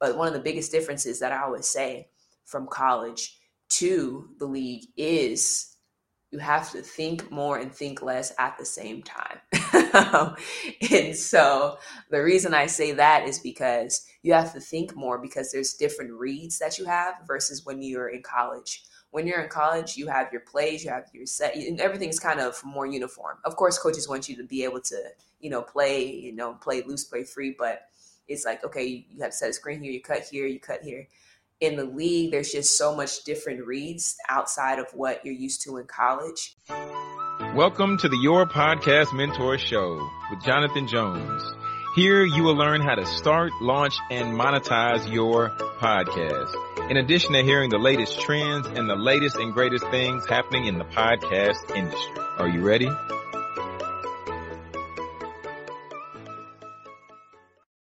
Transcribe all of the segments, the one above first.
But one of the biggest differences that I always say from college to the league is you have to think more and think less at the same time. and so the reason I say that is because you have to think more because there's different reads that you have versus when you're in college. When you're in college, you have your plays, you have your set, and everything's kind of more uniform. Of course, coaches want you to be able to, you know, play, you know, play loose, play free, but it's like, okay, you have to set a screen here, you cut here, you cut here in the league, there's just so much different reads outside of what you're used to in college. Welcome to the Your Podcast Mentor Show with Jonathan Jones. Here you will learn how to start, launch, and monetize your podcast. In addition to hearing the latest trends and the latest and greatest things happening in the podcast industry. Are you ready?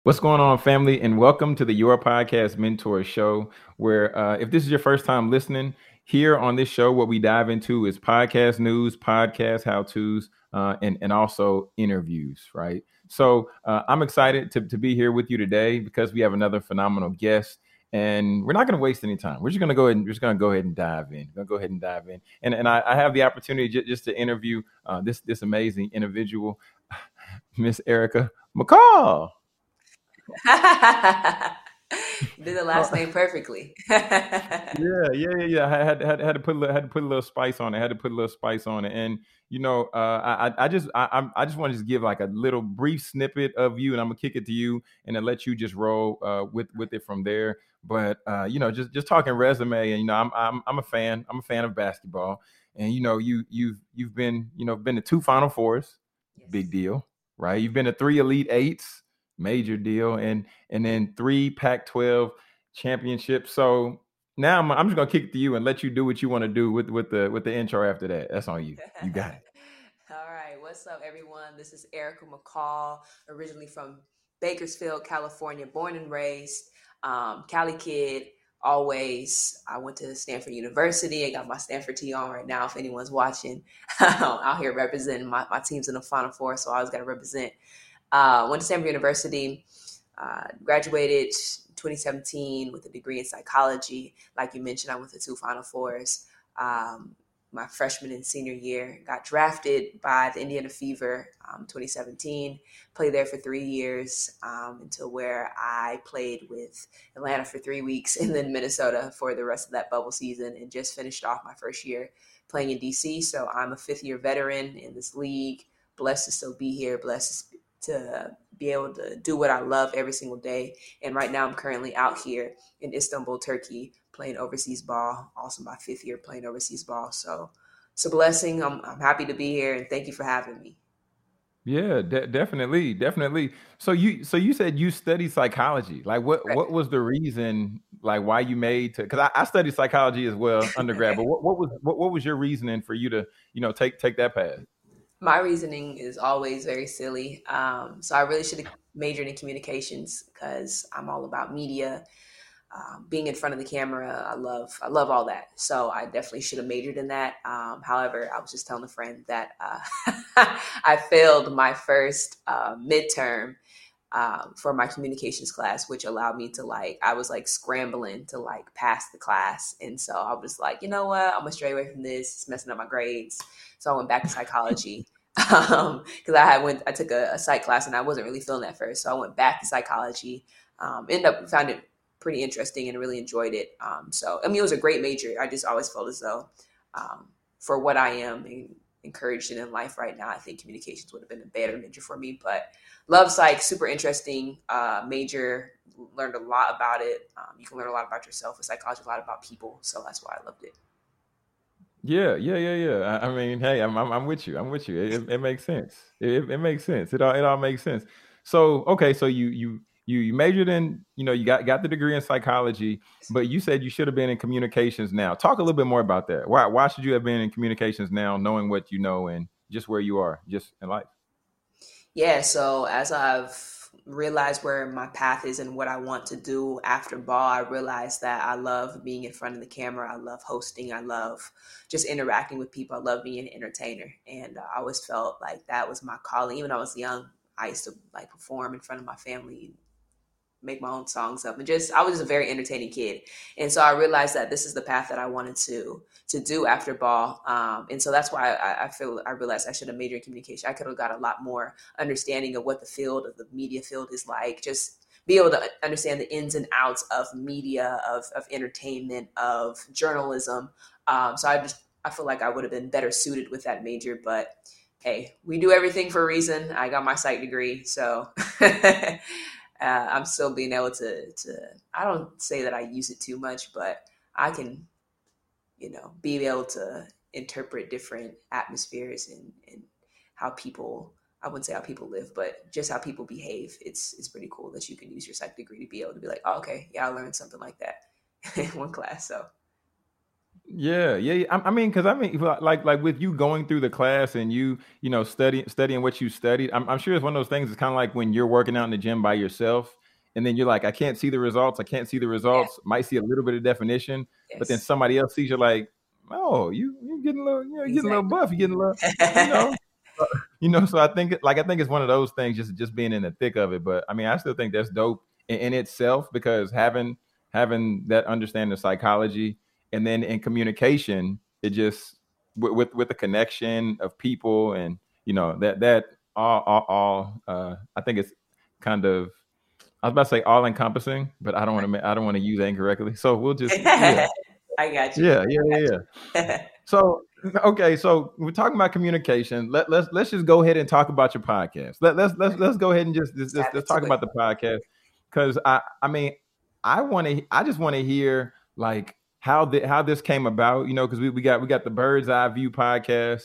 What's going on, family? And welcome to the Your Podcast Mentor Show, where uh, if this is your first time listening, here on this show, what we dive into is podcast news, podcast how to's, uh, and, and also interviews, right? So uh, I'm excited to, to be here with you today because we have another phenomenal guest. And we're not going to waste any time. We're just going to go ahead and just going to go ahead and dive in. Going to go ahead and dive in. And and I, I have the opportunity j- just to interview uh, this this amazing individual, Miss Erica McCall. Did the last name perfectly. yeah, yeah, yeah, yeah. I had, had had to put a little, had to put a little spice on it. I had to put a little spice on it, and you know, uh, I I just I I just want to just give like a little brief snippet of you, and I'm gonna kick it to you, and then let you just roll uh, with with it from there. But uh, you know, just just talking resume, and you know, I'm I'm I'm a fan. I'm a fan of basketball, and you know, you you've you've been you know been to two Final Fours, yes. big deal, right? You've been to three Elite Eights major deal, and and then three Pac-12 championships. So now I'm, I'm just gonna kick it to you and let you do what you want to do with with the with the intro after that. That's on you. You got it. All right, what's up, everyone? This is Erica McCall, originally from Bakersfield, California, born and raised, um, Cali kid. Always, I went to Stanford University. I got my Stanford tee on right now. If anyone's watching, out here representing my, my team's in the Final Four, so I always got to represent. Uh, went to Stanford University, uh, graduated 2017 with a degree in psychology. Like you mentioned, I went to two Final Fours. Um, my freshman and senior year, got drafted by the Indiana Fever um, 2017. Played there for three years um, until where I played with Atlanta for three weeks and then Minnesota for the rest of that bubble season and just finished off my first year playing in DC. So I'm a fifth year veteran in this league. Blessed to still be here. Blessed to be able to do what I love every single day. And right now, I'm currently out here in Istanbul, Turkey, playing overseas ball. Also, my fifth year playing overseas ball. So it's a blessing. I'm, I'm happy to be here, and thank you for having me. Yeah, de- definitely, definitely. So you, so you said you studied psychology. Like, what, right. what was the reason, like, why you made to? Because I, I studied psychology as well, undergrad. but what, what was, what, what was your reasoning for you to, you know, take take that path? My reasoning is always very silly. Um, so I really should have majored in communications because I'm all about media, um, being in front of the camera. I love I love all that. So I definitely should have majored in that. Um, however, I was just telling a friend that uh, I failed my first uh, midterm. Um, for my communications class, which allowed me to like, I was like scrambling to like pass the class. And so I was like, you know what? I'm gonna stray away from this. It's messing up my grades. So I went back to psychology because um, I had went I took a, a, psych class and I wasn't really feeling that first. So I went back to psychology. Um, ended up found it pretty interesting and really enjoyed it. Um, so I mean it was a great major. I just always felt as though um, for what I am and encouraged in life right now, I think communications would have been a better major for me. But love psych, super interesting uh, major. Learned a lot about it. Um, you can learn a lot about yourself with psychology, a lot about people. So that's why I loved it. Yeah, yeah, yeah, yeah. I, I mean, hey, I'm, I'm, I'm with you. I'm with you. It, it makes sense. It, it makes sense. It all it all makes sense. So okay, so you you you you majored in you know you got got the degree in psychology, but you said you should have been in communications now. Talk a little bit more about that. Why why should you have been in communications now, knowing what you know and just where you are, just in life? Yeah. So as I've realize where my path is and what I want to do after ball, I realized that I love being in front of the camera. I love hosting. I love just interacting with people. I love being an entertainer. And I always felt like that was my calling. Even when I was young, I used to like perform in front of my family make my own songs up and just I was just a very entertaining kid. And so I realized that this is the path that I wanted to to do after ball. Um, and so that's why I, I, feel I realized I should have majored in communication. I could have got a lot more understanding of what the field of the media field is like. Just be able to understand the ins and outs of media, of of entertainment, of journalism. Um, so I just I feel like I would have been better suited with that major, but hey, we do everything for a reason. I got my psych degree, so uh, I'm still being able to to. I don't say that I use it too much, but I can, you know, be able to interpret different atmospheres and and how people. I wouldn't say how people live, but just how people behave. It's it's pretty cool that you can use your psych degree to be able to be like, oh, okay, yeah, I learned something like that in one class. So yeah, yeah. yeah. I, I mean, because I mean, like, like with you going through the class and you, you know, studying studying what you studied. I'm, I'm sure it's one of those things. It's kind of like when you're working out in the gym by yourself, and then you're like, I can't see the results. I can't see the results. Yeah. Might see a little bit of definition, yes. but then somebody else sees you like, oh, you you getting a little, you know, exactly. getting a little buff. You getting a little, you know. you know, so I think, like, I think it's one of those things, just just being in the thick of it. But I mean, I still think that's dope in, in itself because having having that understanding of psychology and then in communication it just with with, with the connection of people and you know that that all all, all uh, I think it's kind of I was about to say all encompassing, but I don't want to I don't want to use that incorrectly. So we'll just yeah. I got you. Yeah, yeah, yeah, yeah. so okay, so we're talking about communication. Let let's let's just go ahead and talk about your podcast. Let let's let's let's go ahead and just just, just let's talk about the podcast because I I mean I want to I just want to hear like how the, how this came about, you know, because we, we got we got the Bird's Eye View podcast.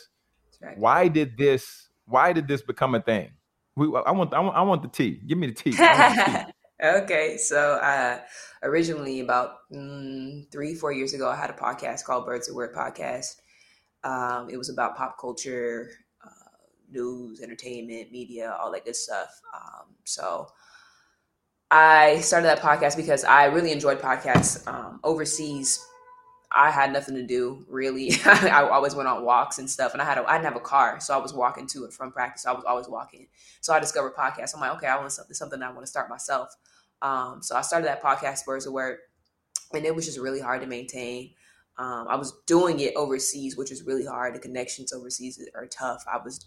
Right. Why did this why did this become a thing? We, I want I want I want the tea. Give me the tea. The tea. okay, so uh, originally about mm, three four years ago, I had a podcast called Birds of Word Podcast. Um, it was about pop culture, uh, news, entertainment, media, all that good stuff. Um, so I started that podcast because I really enjoyed podcasts um, overseas. I had nothing to do really. I always went on walks and stuff, and I had a, I didn't have a car, so I was walking to and from practice. So I was always walking, so I discovered podcasts. I'm like, okay, I want something, something I want to start myself. Um, so I started that podcast, Birds of Word, and it was just really hard to maintain. Um, I was doing it overseas, which is really hard. The connections overseas are tough. I was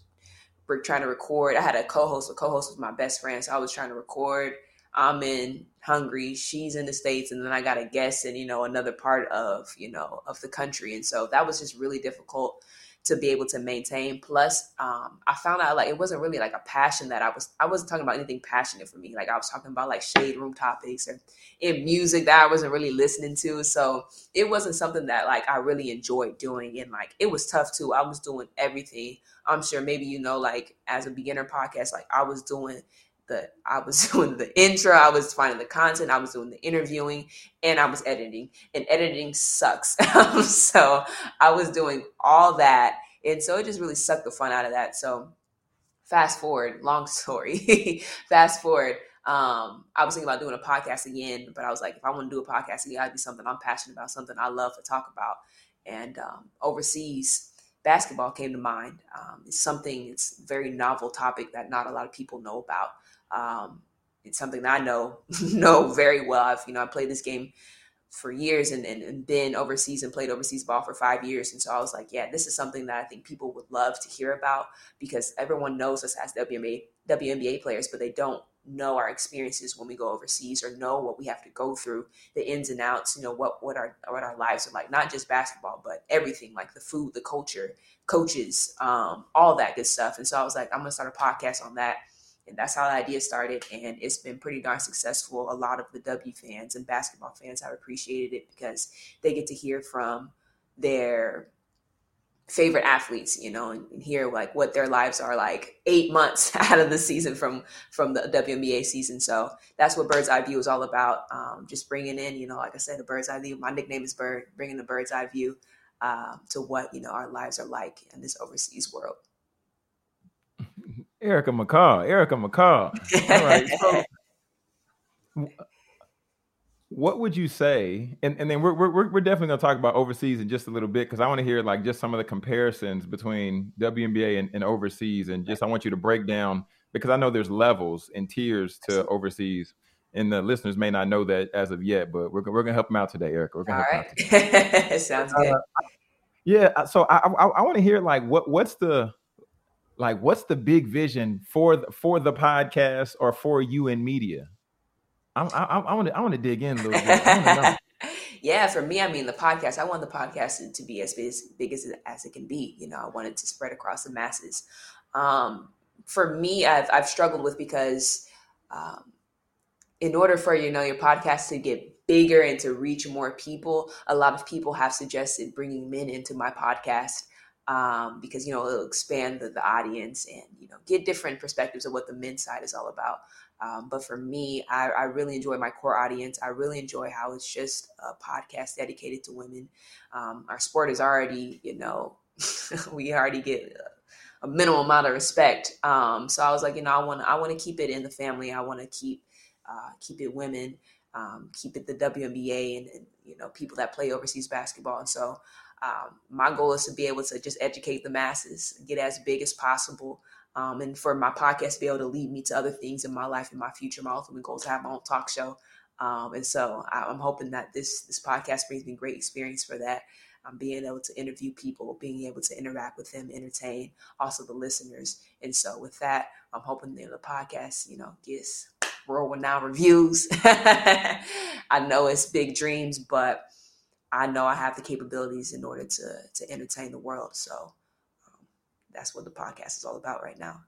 trying to record. I had a co-host. A co-host was my best friend, so I was trying to record I'm in Hungary, she's in the States, and then I got a guest in, you know, another part of, you know, of the country. And so that was just really difficult to be able to maintain. Plus, um, I found out like it wasn't really like a passion that I was I wasn't talking about anything passionate for me. Like I was talking about like shade room topics or in music that I wasn't really listening to. So it wasn't something that like I really enjoyed doing. And like it was tough too. I was doing everything. I'm sure maybe you know, like as a beginner podcast, like I was doing the I was doing the intro, I was finding the content, I was doing the interviewing, and I was editing. And editing sucks. so I was doing all that. And so it just really sucked the fun out of that. So fast forward, long story. fast forward. Um, I was thinking about doing a podcast again, but I was like, if I want to do a podcast again, I'd be something I'm passionate about, something I love to talk about. And um, overseas, basketball came to mind. Um, it's something, it's a very novel topic that not a lot of people know about. Um, it's something that I know know very well. I've you know I played this game for years and, and, and, been overseas and played overseas ball for five years. And so I was like, yeah, this is something that I think people would love to hear about because everyone knows us as WNBA, WNBA players, but they don't know our experiences when we go overseas or know what we have to go through, the ins and outs, you know, what, what our what our lives are like, not just basketball, but everything, like the food, the culture, coaches, um, all that good stuff. And so I was like, I'm gonna start a podcast on that and that's how the idea started. And it's been pretty darn successful. A lot of the W fans and basketball fans have appreciated it because they get to hear from their favorite athletes, you know, and, and hear like what their lives are like eight months out of the season from from the WNBA season. So that's what Bird's Eye View is all about. Um, just bringing in, you know, like I said, the Bird's Eye View. My nickname is Bird. Bringing the Bird's Eye View um, to what you know our lives are like in this overseas world. Erica McCall. Erica McCall. All right. So, what would you say? And, and then we're, we're, we're definitely going to talk about overseas in just a little bit because I want to hear like just some of the comparisons between WNBA and, and overseas. And just I want you to break down because I know there's levels and tiers to overseas and the listeners may not know that as of yet, but we're we're gonna help them out today, Erica. We're gonna All right. Sounds good. Uh, yeah. So I I, I want to hear like what what's the like what's the big vision for the, for the podcast or for you in media? I I want to I want to dig in a little bit. yeah, for me, I mean the podcast. I want the podcast to be as big as, big as, it, as it can be. You know, I want it to spread across the masses. Um, for me, I've I've struggled with because um, in order for you know your podcast to get bigger and to reach more people, a lot of people have suggested bringing men into my podcast um, because you know it'll expand the, the audience and you know get different perspectives of what the men's side is all about. Um, but for me, I, I, really enjoy my core audience. I really enjoy how it's just a podcast dedicated to women. Um, our sport is already, you know, we already get a, a minimal amount of respect. Um, so I was like, you know, I want I want to keep it in the family. I want to keep uh, keep it women, um, keep it the WNBA, and, and, you know, people that play overseas basketball. And so um, my goal is to be able to just educate the masses, get as big as possible um, and for my podcast to be able to lead me to other things in my life and my future. My ultimate goal is to have my own talk show. Um, and so I, am hoping that this this podcast brings me great experience for that. Um, being able to interview people, being able to interact with them, entertain also the listeners. And so with that, I'm hoping that the podcast, you know, gets world renowned reviews. I know it's big dreams, but I know I have the capabilities in order to to entertain the world. So um, that's what the podcast is all about right now.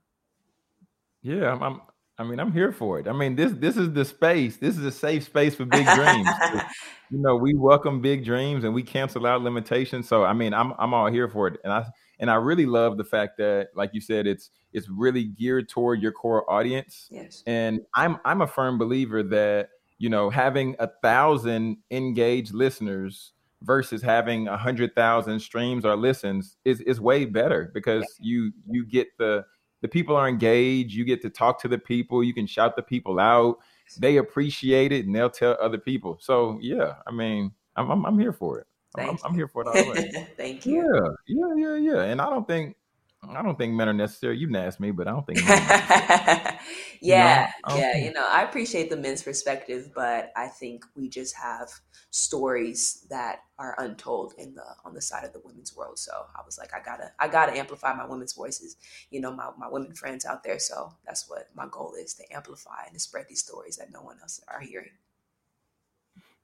Yeah, I'm, I'm I mean, I'm here for it. I mean, this this is the space. This is a safe space for big dreams. you know, we welcome big dreams and we cancel out limitations. So, I mean, I'm I'm all here for it. And I and I really love the fact that, like you said, it's it's really geared toward your core audience. Yes. And I'm I'm a firm believer that you know having a thousand engaged listeners versus having a hundred thousand streams or listens is is way better because you you get the the people are engaged. You get to talk to the people. You can shout the people out. They appreciate it, and they'll tell other people. So yeah, I mean, I'm I'm, I'm here for it. I'm, I'm, here for it all the way. Thank you. Yeah, yeah, yeah, yeah. And I don't think I don't think men are necessary. You can ask me, but I don't think. yeah, you know, yeah. Think... You know, I appreciate the men's perspective, but I think we just have stories that are untold in the on the side of the women's world. So I was like, I gotta, I gotta amplify my women's voices. You know, my my women friends out there. So that's what my goal is to amplify and to spread these stories that no one else are hearing.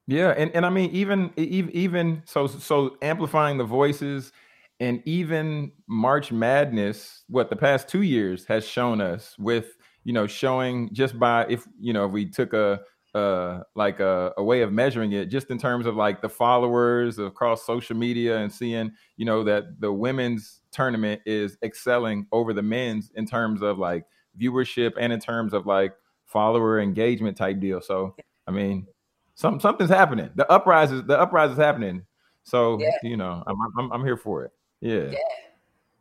Yeah, and, and I mean even even so so amplifying the voices and even March Madness, what the past two years has shown us with you know showing just by if you know if we took a uh like a, a way of measuring it just in terms of like the followers across social media and seeing you know that the women's tournament is excelling over the men's in terms of like viewership and in terms of like follower engagement type deal. So i mean some something's happening. The uprise is the uprise is happening. So yeah. you know I'm, I'm i'm here for it yeah. Yeah.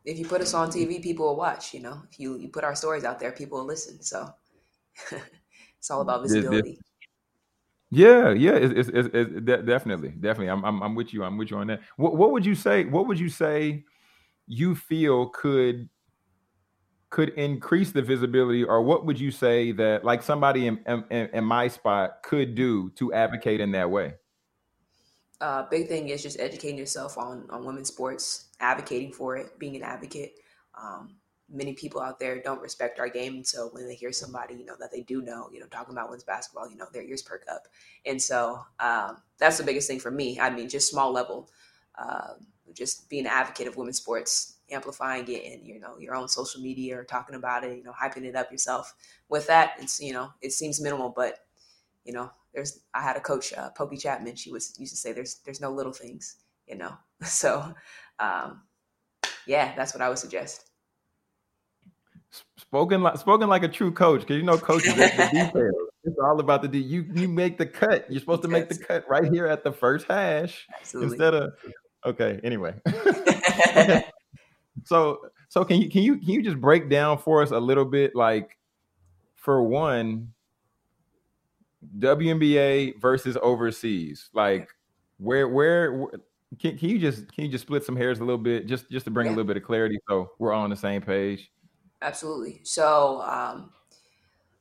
If you put us on TV, people will watch. You know, if you you put our stories out there, people will listen. So it's all about visibility. Yeah, yeah, it's, it's, it's, it's definitely, definitely. I'm, I'm, I'm with you. I'm with you on that. What, what would you say? What would you say? You feel could could increase the visibility, or what would you say that like somebody in, in, in my spot could do to advocate in that way? uh, big thing is just educating yourself on on women's sports, advocating for it, being an advocate. Um, many people out there don't respect our game, so when they hear somebody you know that they do know, you know, talking about women's basketball, you know, their ears perk up, and so um, that's the biggest thing for me. I mean, just small level, uh, just being an advocate of women's sports, amplifying it in you know your own social media or talking about it, you know, hyping it up yourself. With that, it's you know, it seems minimal, but you know, there's I had a coach, uh, Pokey Chatman. She was used to say, "There's there's no little things," you know. So, um, yeah, that's what I would suggest. Spoken like spoken like a true coach, because you know coaches the details. It's all about the you you make the cut. You're supposed to make the cut right here at the first hash Absolutely. instead of okay. Anyway, okay. so so can you can you can you just break down for us a little bit like for one WNBA versus overseas. Like where, where can, can you just can you just split some hairs a little bit just just to bring yeah. a little bit of clarity so we're all on the same page? Absolutely. So um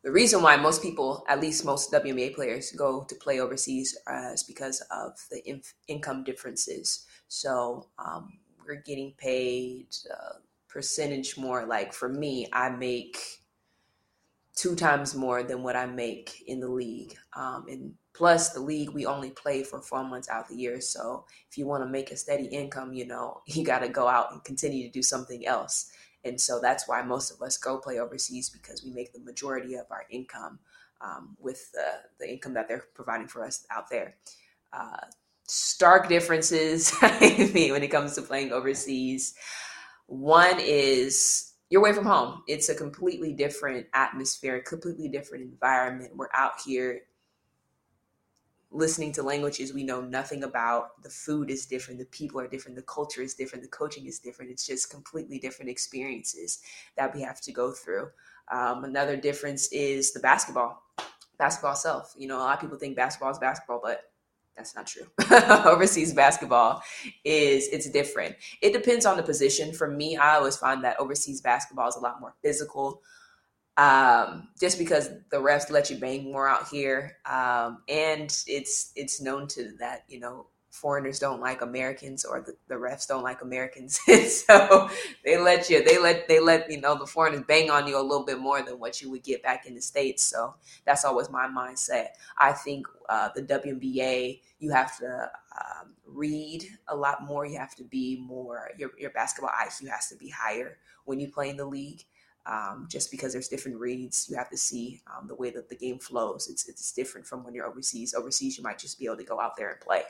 the reason why most people, at least most WNBA players, go to play overseas uh, is because of the inf- income differences. So um, we're getting paid uh, percentage more. Like for me, I make two times more than what I make in the league. Um, and plus, the league we only play for four months out the year. So if you want to make a steady income, you know, you got to go out and continue to do something else. And so that's why most of us go play overseas because we make the majority of our income um, with the, the income that they're providing for us out there. Uh, stark differences when it comes to playing overseas. One is you're away from home. It's a completely different atmosphere, completely different environment. We're out here listening to languages we know nothing about. The food is different, the people are different, the culture is different, the coaching is different. It's just completely different experiences that we have to go through. Um, another difference is the basketball, basketball self. You know, a lot of people think basketball is basketball, but that's not true. overseas basketball is it's different. It depends on the position. For me, I always find that overseas basketball is a lot more physical um, just because the refs let you bang more out here, um, and it's it's known to that you know foreigners don't like Americans or the, the refs don't like Americans, so they let you they let they let you know the foreigners bang on you a little bit more than what you would get back in the states. So that's always my mindset. I think uh, the WNBA you have to um, read a lot more. You have to be more your your basketball IQ has to be higher when you play in the league um, just because there's different reads. You have to see um, the way that the game flows. It's it's different from when you're overseas. Overseas, you might just be able to go out there and play,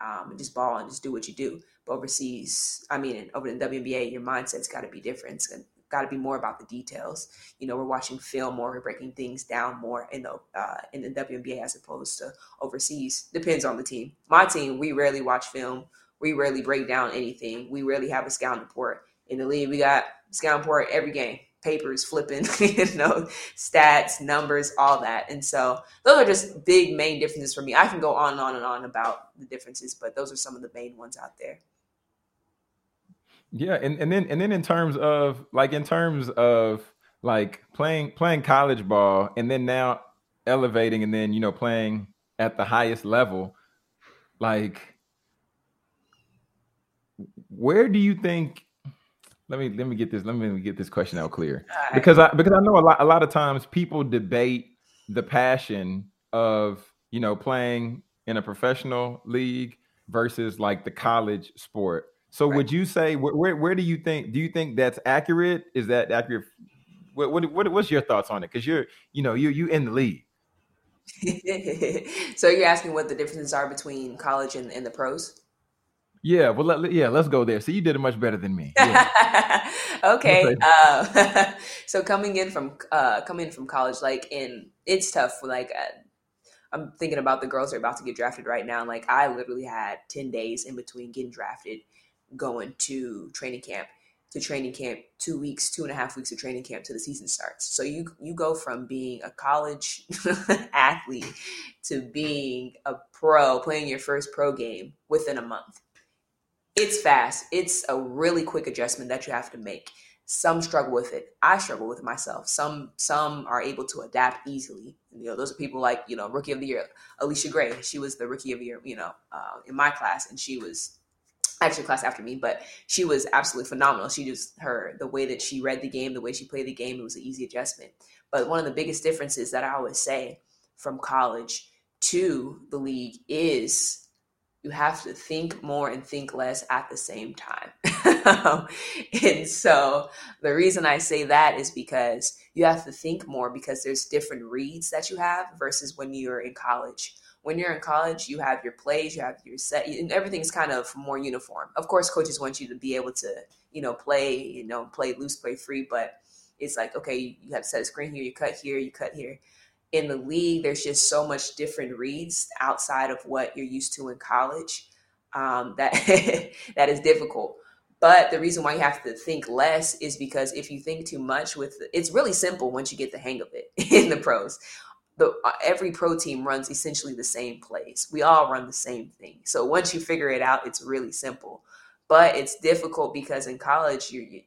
um, and just ball and just do what you do. But overseas, I mean, over in WNBA, your mindset's got to be different. It's got to be more about the details. You know, we're watching film more, we're breaking things down more in the uh, in the WNBA as opposed to overseas. Depends on the team. My team, we rarely watch film. We rarely break down anything. We rarely have a scout report. In the league, we got scout report every game papers flipping, you know, stats, numbers, all that. And so those are just big main differences for me. I can go on and on and on about the differences, but those are some of the main ones out there. Yeah, and, and then and then in terms of like in terms of like playing playing college ball and then now elevating and then you know playing at the highest level, like where do you think let me let me get this let me get this question out clear right. because I because I know a lot a lot of times people debate the passion of you know playing in a professional league versus like the college sport. So right. would you say where, where, where do you think do you think that's accurate? Is that accurate? What what, what what's your thoughts on it? Because you're you know you you in the league. so you're asking what the differences are between college and, and the pros? Yeah, well, let, yeah, let's go there. So you did it much better than me. Yeah. okay, uh, so coming in from uh, coming in from college, like, in it's tough. Like, uh, I'm thinking about the girls that are about to get drafted right now. Like, I literally had ten days in between getting drafted, going to training camp, to training camp, two weeks, two and a half weeks of training camp to the season starts. So you you go from being a college athlete to being a pro, playing your first pro game within a month it's fast. It's a really quick adjustment that you have to make. Some struggle with it. I struggle with it myself. Some some are able to adapt easily. You know, those are people like you know, rookie of the year, Allisha Gray. She was the rookie of the year, you know, uh, in my class, and she was actually class after me, but she was absolutely phenomenal. She just her the way that she read the game, the way she played the game, it was an easy adjustment. But one of the biggest differences that I always say from college to the league is you have to think more and think less at the same time. and so the reason I say that is because you have to think more because there's different reads that you have versus when you're in college. When you're in college, you have your plays, you have your set, and everything's kind of more uniform. Of course, coaches want you to be able to, you know, play, you know, play loose, play free, but it's like, okay, you have set a screen here, you cut here, you cut here in the league, there's just so much different reads outside of what you're used to in college um, that that is difficult. But the reason why you have to think less is because if you think too much with it's really simple once you get the hang of it in the pros. The, uh, every pro team runs essentially the same plays. We all run the same thing. So once you figure it out, it's really simple. But it's difficult because in college, you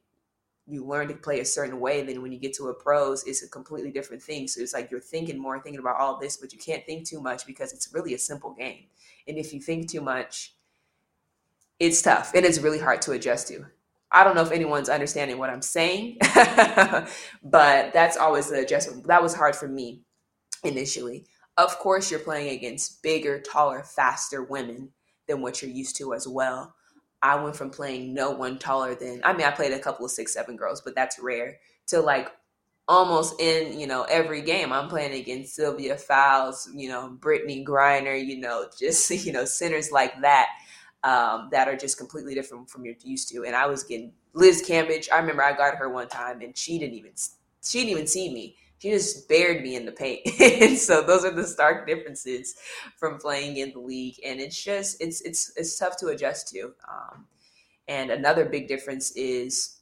you learn to play a certain way then when you get to a pros it's a completely different thing. So it's like you're thinking more thinking about all this but you can't think too much because it's really a simple game. And if you think too much it's tough and it's really hard to adjust to. I don't know if anyone's understanding what i'm saying but that's always the adjustment that was hard for me initially. Of course you're playing against bigger taller faster women than what you're used to as well I went from playing no one taller than I mean I played a couple of six seven girls, but that's rare to like almost in you know every game I'm playing against Sylvia Fowles, you know Brittney Griner, you know just you know centers like that um, that are just completely different from you're used to. And I was getting Liz Cambage. I remember I got her one time and she didn't even she didn't even see me she just buried me in the paint. and so those are the stark differences from playing in the league. And it's just it's it's it's tough to adjust to. Um, and another big difference is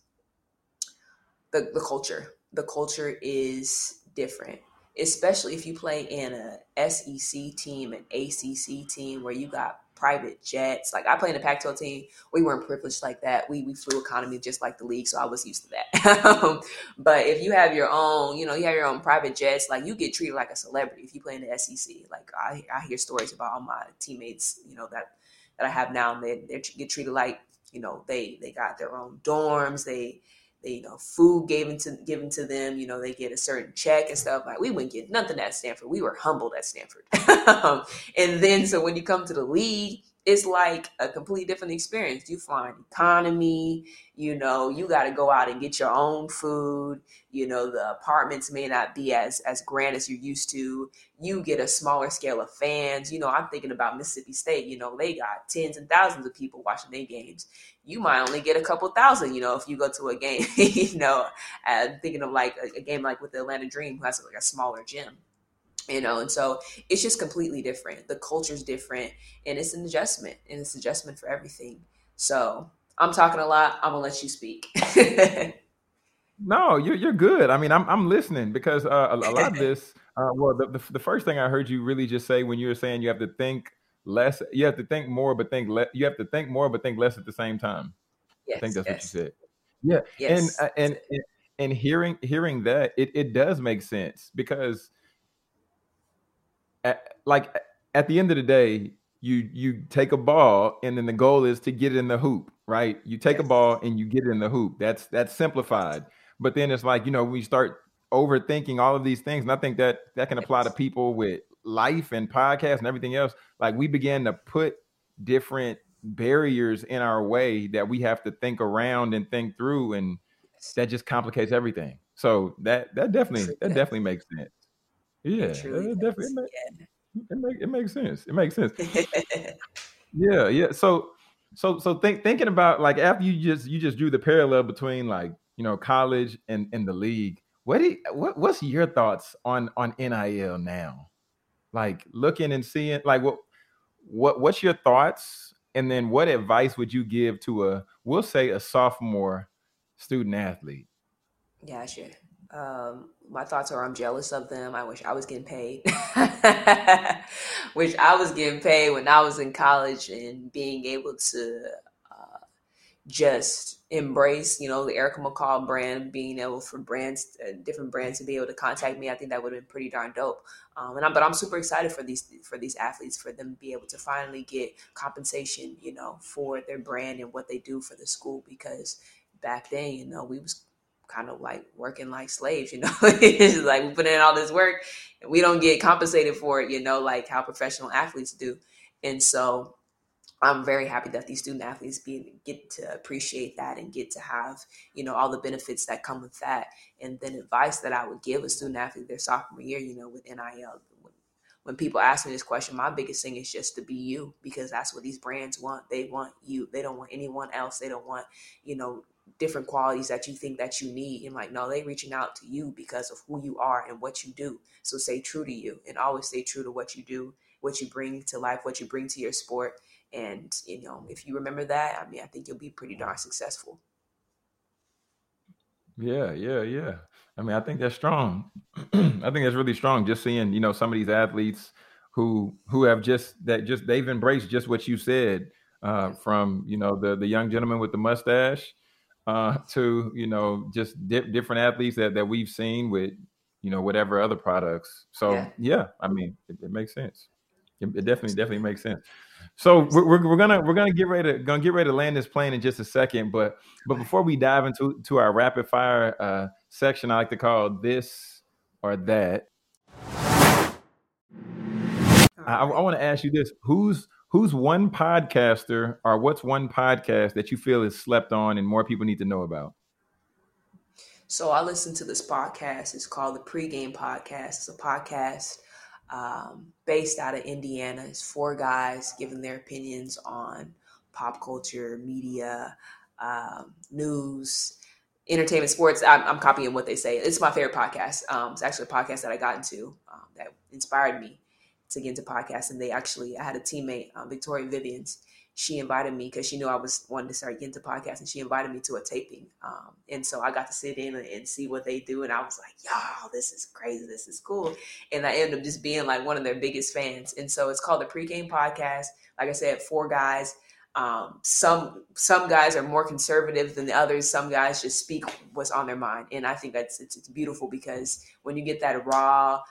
the the culture. The culture is different, especially if you play in a SEC team, an ACC team where you got private jets. Like I played in a Pac-12 team. We weren't privileged like that. We we flew economy just like the league, so I was used to that. But if you have your own, you know, you have your own private jets, like you get treated like a celebrity if you play in the SEC. Like I, I hear stories about all my teammates, you know, that that I have now, and they they get treated like you know they they got their own dorms. They, you know, food given to given to them. You know, they get a certain check and stuff. Like we wouldn't get nothing at Stanford. We were humbled at Stanford. Um, and then so when you come to the league, it's like a completely different experience. You find economy, you know, you got to go out and get your own food. You know, the apartments may not be as as grand as you're used to. You get a smaller scale of fans. You know, I'm thinking about Mississippi State. You know, they got tens and thousands of people watching their games. You might only get a couple thousand. You know, if you go to a game. you know, I'm thinking of like a, a game like with the Atlanta Dream, who has like a smaller gym you know and so it's just completely different. The culture's different and it's an adjustment and it's adjustment for everything. So i'm talking a lot i'm gonna let you speak. No you're, you're good. I mean i'm, I'm listening because uh, a, a, lot of this uh, well the, the, the, first thing i heard you really just say when you were saying you have to think less you have to think more but think less you have to think more but think less at the same time. Yes, i think that's yes. what you said. Yeah yes. and, uh, and and and hearing hearing that it, it does make sense because at, like at the end of the day, you you take a ball and then the goal is to get it in the hoop, right? You take a ball and you get it in the hoop. That's that's simplified. But then it's like, you know, we start overthinking all of these things. And I think that that can apply to people with life and podcasts and everything else. Like we begin to put different barriers in our way that we have to think around and think through and that just complicates everything. So that that definitely that definitely makes sense. Yeah, it definitely it, make, yeah. it, make, it makes sense. It makes sense. yeah, yeah. So so so think thinking about like after you just you just drew the parallel between like you know college and and the league. What do you, what what's your thoughts on on NIL now? Like looking and seeing like what what what's your thoughts and then what advice would you give to a we'll say a sophomore student athlete? Yeah, sure. Um, my thoughts are I'm jealous of them. I wish I was getting paid. wish I was getting paid when I was in college and being able to uh, just embrace, you know, the Erica McCall brand, being able for brands, uh, different brands to be able to contact me. I think that would have been pretty darn dope. Um, and I'm, but I'm super excited for these for these athletes for them to be able to finally get compensation, you know, for their brand and what they do for the school because back then, you know, we was kind of like working like slaves, you know. it's like we put in all this work and we don't get compensated for it, you know, like how professional athletes do. And so I'm very happy that these student athletes be, get to appreciate that and get to have, you know, all the benefits that come with that. And then advice that I would give a student athlete their sophomore year, you know, with NIL. When people ask me this question, my biggest thing is just to be you because that's what these brands want. They want you. They don't want anyone else. They don't want, you know, different qualities that you think that you need and like no they reaching out to you because of who you are and what you do. So stay true to you and always stay true to what you do what you bring to life what you bring to your sport. And you know if you remember that i mean i think you'll be pretty darn successful. Yeah yeah yeah. I mean i think that's strong. I think that's really strong just seeing you know some of these athletes who who have just that just they've embraced just what you said uh, from you know the the young gentleman with the mustache uh, to you know just di- different athletes that that we've seen with you know whatever other products. So yeah, yeah I mean it, it, makes sense. It, it definitely definitely makes sense. So we're, we're, we're, gonna we're gonna get ready to gonna get ready to land this plane in just a second, but but before we dive into to our rapid fire uh, section, I like to call this or that. I, I want to ask you this: Who's who's one podcaster, or what's one podcast that you feel is slept on and more people need to know about? So I listen to this podcast. It's called the Pregame Podcast. It's a podcast um, based out of Indiana. It's four guys giving their opinions on pop culture, media, um, news, entertainment, sports. I'm, I'm, copying what they say. It's my favorite podcast. Um, it's actually a podcast that I got into um, that inspired me to get into podcasting. They actually, I had a teammate, um, Victoria Vivians. She invited me because she knew I was wanting to start getting to into podcasting. She invited me to a taping, um, and so I got to sit in and, and, see what they do. And I was like, "Y'all, this is crazy. This is cool." And I ended up just being like one of their biggest fans. And so it's called the Pregame Podcast. Like I said, four guys. Um, some some guys are more conservative than the others. Some guys just speak what's on their mind, and I think that's it's, it's beautiful because when you get that raw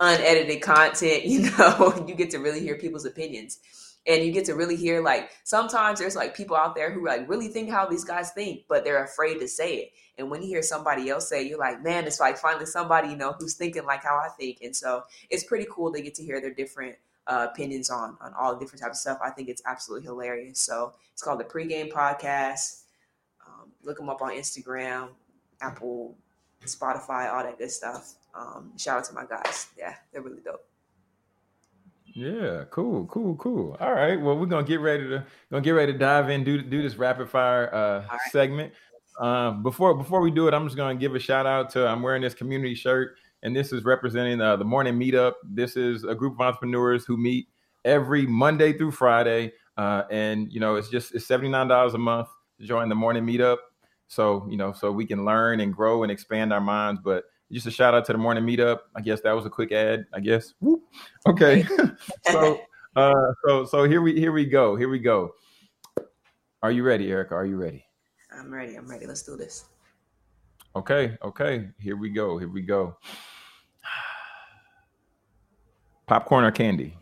unedited content, you know, you get to really hear people's opinions. And you get to really hear like sometimes there's like people out there who like really think how these guys think, but they're afraid to say it. And when you hear somebody else say, you're like, man, it's like finally somebody, you know, who's thinking like how I think. And so it's pretty cool to get to hear their different uh, opinions on on all different types of stuff. I think it's absolutely hilarious. So it's called the pregame podcast. Um, look them up on Instagram, Apple, Spotify, all that good stuff. Um, shout out to my guys. Yeah, they're really dope. Yeah, cool, cool, cool. All right. Well, we're gonna get ready to gonna get ready to dive in, do do this rapid fire uh, right. segment. Uh, before before we do it, I'm just gonna give a shout out to I'm wearing this community shirt, and this is representing uh, the morning meetup. This is a group of entrepreneurs who meet every Monday through Friday, uh, and you know it's just it's seventy nine dollars a month to join the morning meetup. So you know, so we can learn and grow and expand our minds, but just a shout out to the morning meetup. I guess that was a quick ad. I guess. Woo. Okay. so, uh, so, so here we here we go. Here we go. Are you ready, Erica? Are you ready? I'm ready. I'm ready. Let's do this. Okay. Okay. Here we go. Here we go. Popcorn or candy?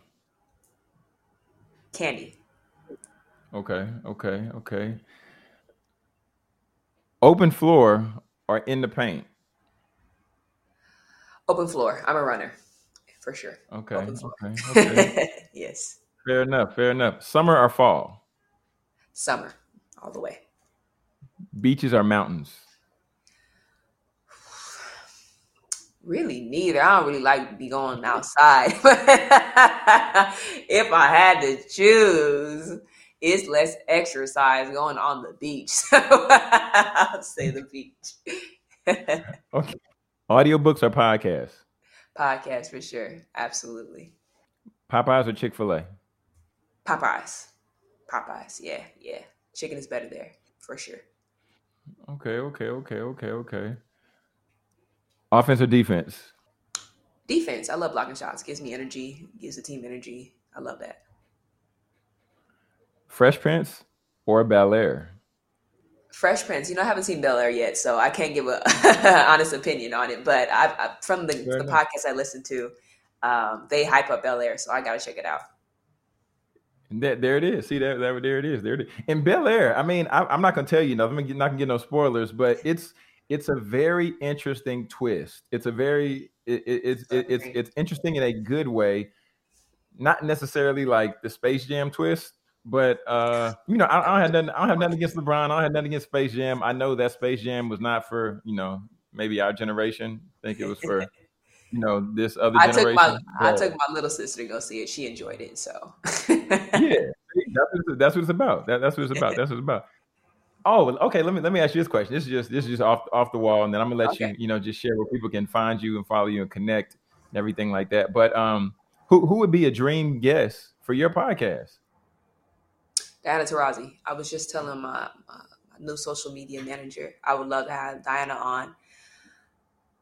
Candy. Okay. Okay. Okay. Open floor or in the paint? Open floor. I'm a runner for sure. Okay. Okay. okay. yes. Fair enough. Fair enough. Summer or fall? Summer, all the way. Beaches or mountains? Really, neither. I don't really like to be going outside. if I had to choose, it's less exercise going on the beach. So I'll say the beach. okay. Audiobooks or podcasts? Podcasts for sure. Absolutely. Popeyes or Chick fil A? Popeyes. Popeyes. Yeah, yeah. Chicken is better there for sure. Okay, okay, okay, okay, okay. Offense or defense? Defense. I love blocking shots. Gives me energy. Gives the team energy. I love that. Fresh Prince or Bel Air? Fresh Prince, you know, I haven't seen Bel Air yet, so I can't give a honest opinion on it. But I, I from the, the podcast I listened to, um, they hype up Bel Air, so I got to check it out. And that, there it is. See that, that there it is. There it is. In Bel Air, I mean, I, am not gonna tell you nothing. I'm not gonna get no spoilers, but it's it's a very interesting twist. It's a very it, it, it's it, it's it's interesting in a good way, not necessarily like the Space Jam twist, but uh, you know, I, I, don't have nothing. I don't have nothing against LeBron. I don't have nothing against Space Jam. I know that Space Jam was not for you know maybe our generation. I think it was for you know this other I generation. Took my, I took my little sister to go see it. She enjoyed it. So yeah, that's what, that's what it's about. That, that's what it's about. That's what it's about. Oh, okay. Let me let me ask you this question. This is just this is just off off the wall, and then I'm gonna let okay. you you know just share where people can find you and follow you and connect and everything like that. But um, who who would be a dream guest for your podcast? Diana Taurasi. I was just telling my, my, new social media manager I would love to have Diana on.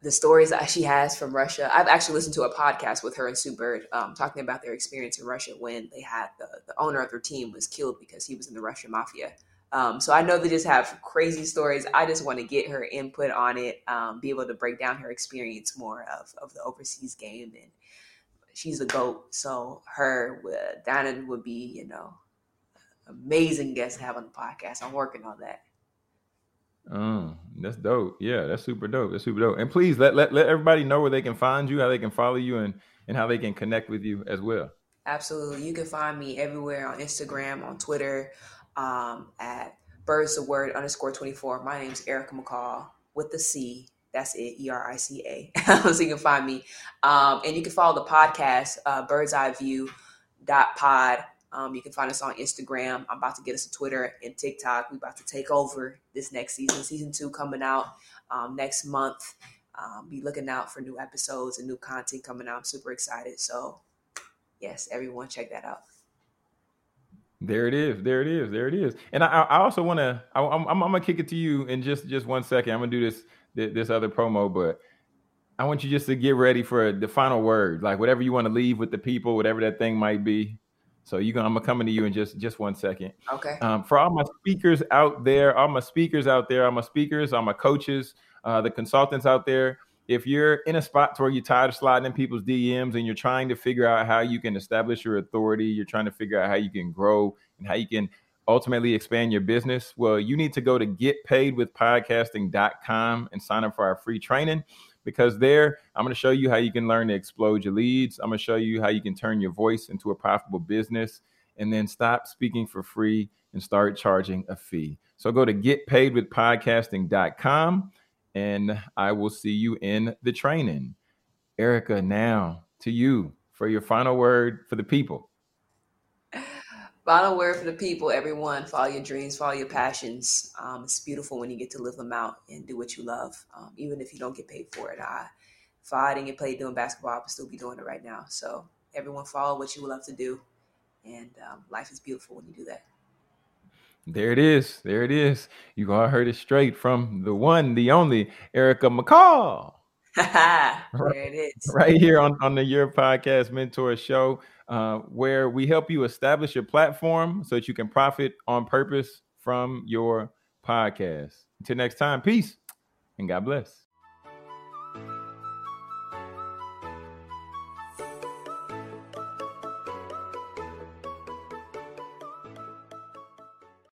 The stories that she has from Russia. I've actually listened to a podcast with her and Sue Bird um, talking about their experience in Russia when they had the, the owner of their team was killed because he was in the Russian mafia. Um, so I know they just have crazy stories. I just want to get her input on it, um, be able to break down her experience more of, of the overseas game. And she's a GOAT. So her, uh, would be, you know, amazing guests to have on the podcast. I'm working on that. Um, that's dope. Yeah, that's super dope. That's super dope. And please let, let let everybody know where they can find you, how they can follow you, and and how they can connect with you as well. Absolutely. You can find me everywhere on Instagram, on Twitter, um, at birds the word underscore 24. My name is Erica McCall with the C. That's it, E R I C A. so you can find me. Um, and you can follow the podcast, uh, bird's eye view dot pod. Um, you can find us on Instagram. I'm about to get us a Twitter and TikTok. We're about to take over this next season. Season two coming out um, next month. Um, be looking out for new episodes and new content coming out. I'm super excited. So, yes, everyone, check that out. There it is. There it is. There it is. And I, I also want to. I'm, I'm, gonna kick it to you in just just one second. I'm gonna do this this other promo, but I want you just to get ready for the final word, like whatever you want to leave with the people, whatever that thing might be. So you gonna I'm gonna come into you in just just one second. Okay. Um, for all my speakers out there, all my speakers out there, all my speakers, all my coaches, uh, the consultants out there. If you're in a spot where you're tired of sliding in people's DMs and you're trying to figure out how you can establish your authority, you're trying to figure out how you can grow and how you can ultimately expand your business, well, you need to go to getpaidwithpodcasting.com and sign up for our free training because there I'm going to show you how you can learn to explode your leads. I'm going to show you how you can turn your voice into a profitable business and then stop speaking for free and start charging a fee. So go to getpaidwithpodcasting.com and I will see you in the training. Erica, now to you for your final word for the people. Final word for the people, everyone. Follow your dreams, follow your passions. Um, it's beautiful when you get to live them out and do what you love, um, even if you don't get paid for it. I, if I didn't get paid doing basketball, I would still be doing it right now. So, everyone, follow what you love to do. And um, life is beautiful when you do that. There it is. There it is. You all heard it straight from the one, the only Erica McCall. there it is. Right here on, on the Your Podcast Mentor Show, uh, where we help you establish your platform so that you can profit on purpose from your podcast. Until next time, peace and God bless.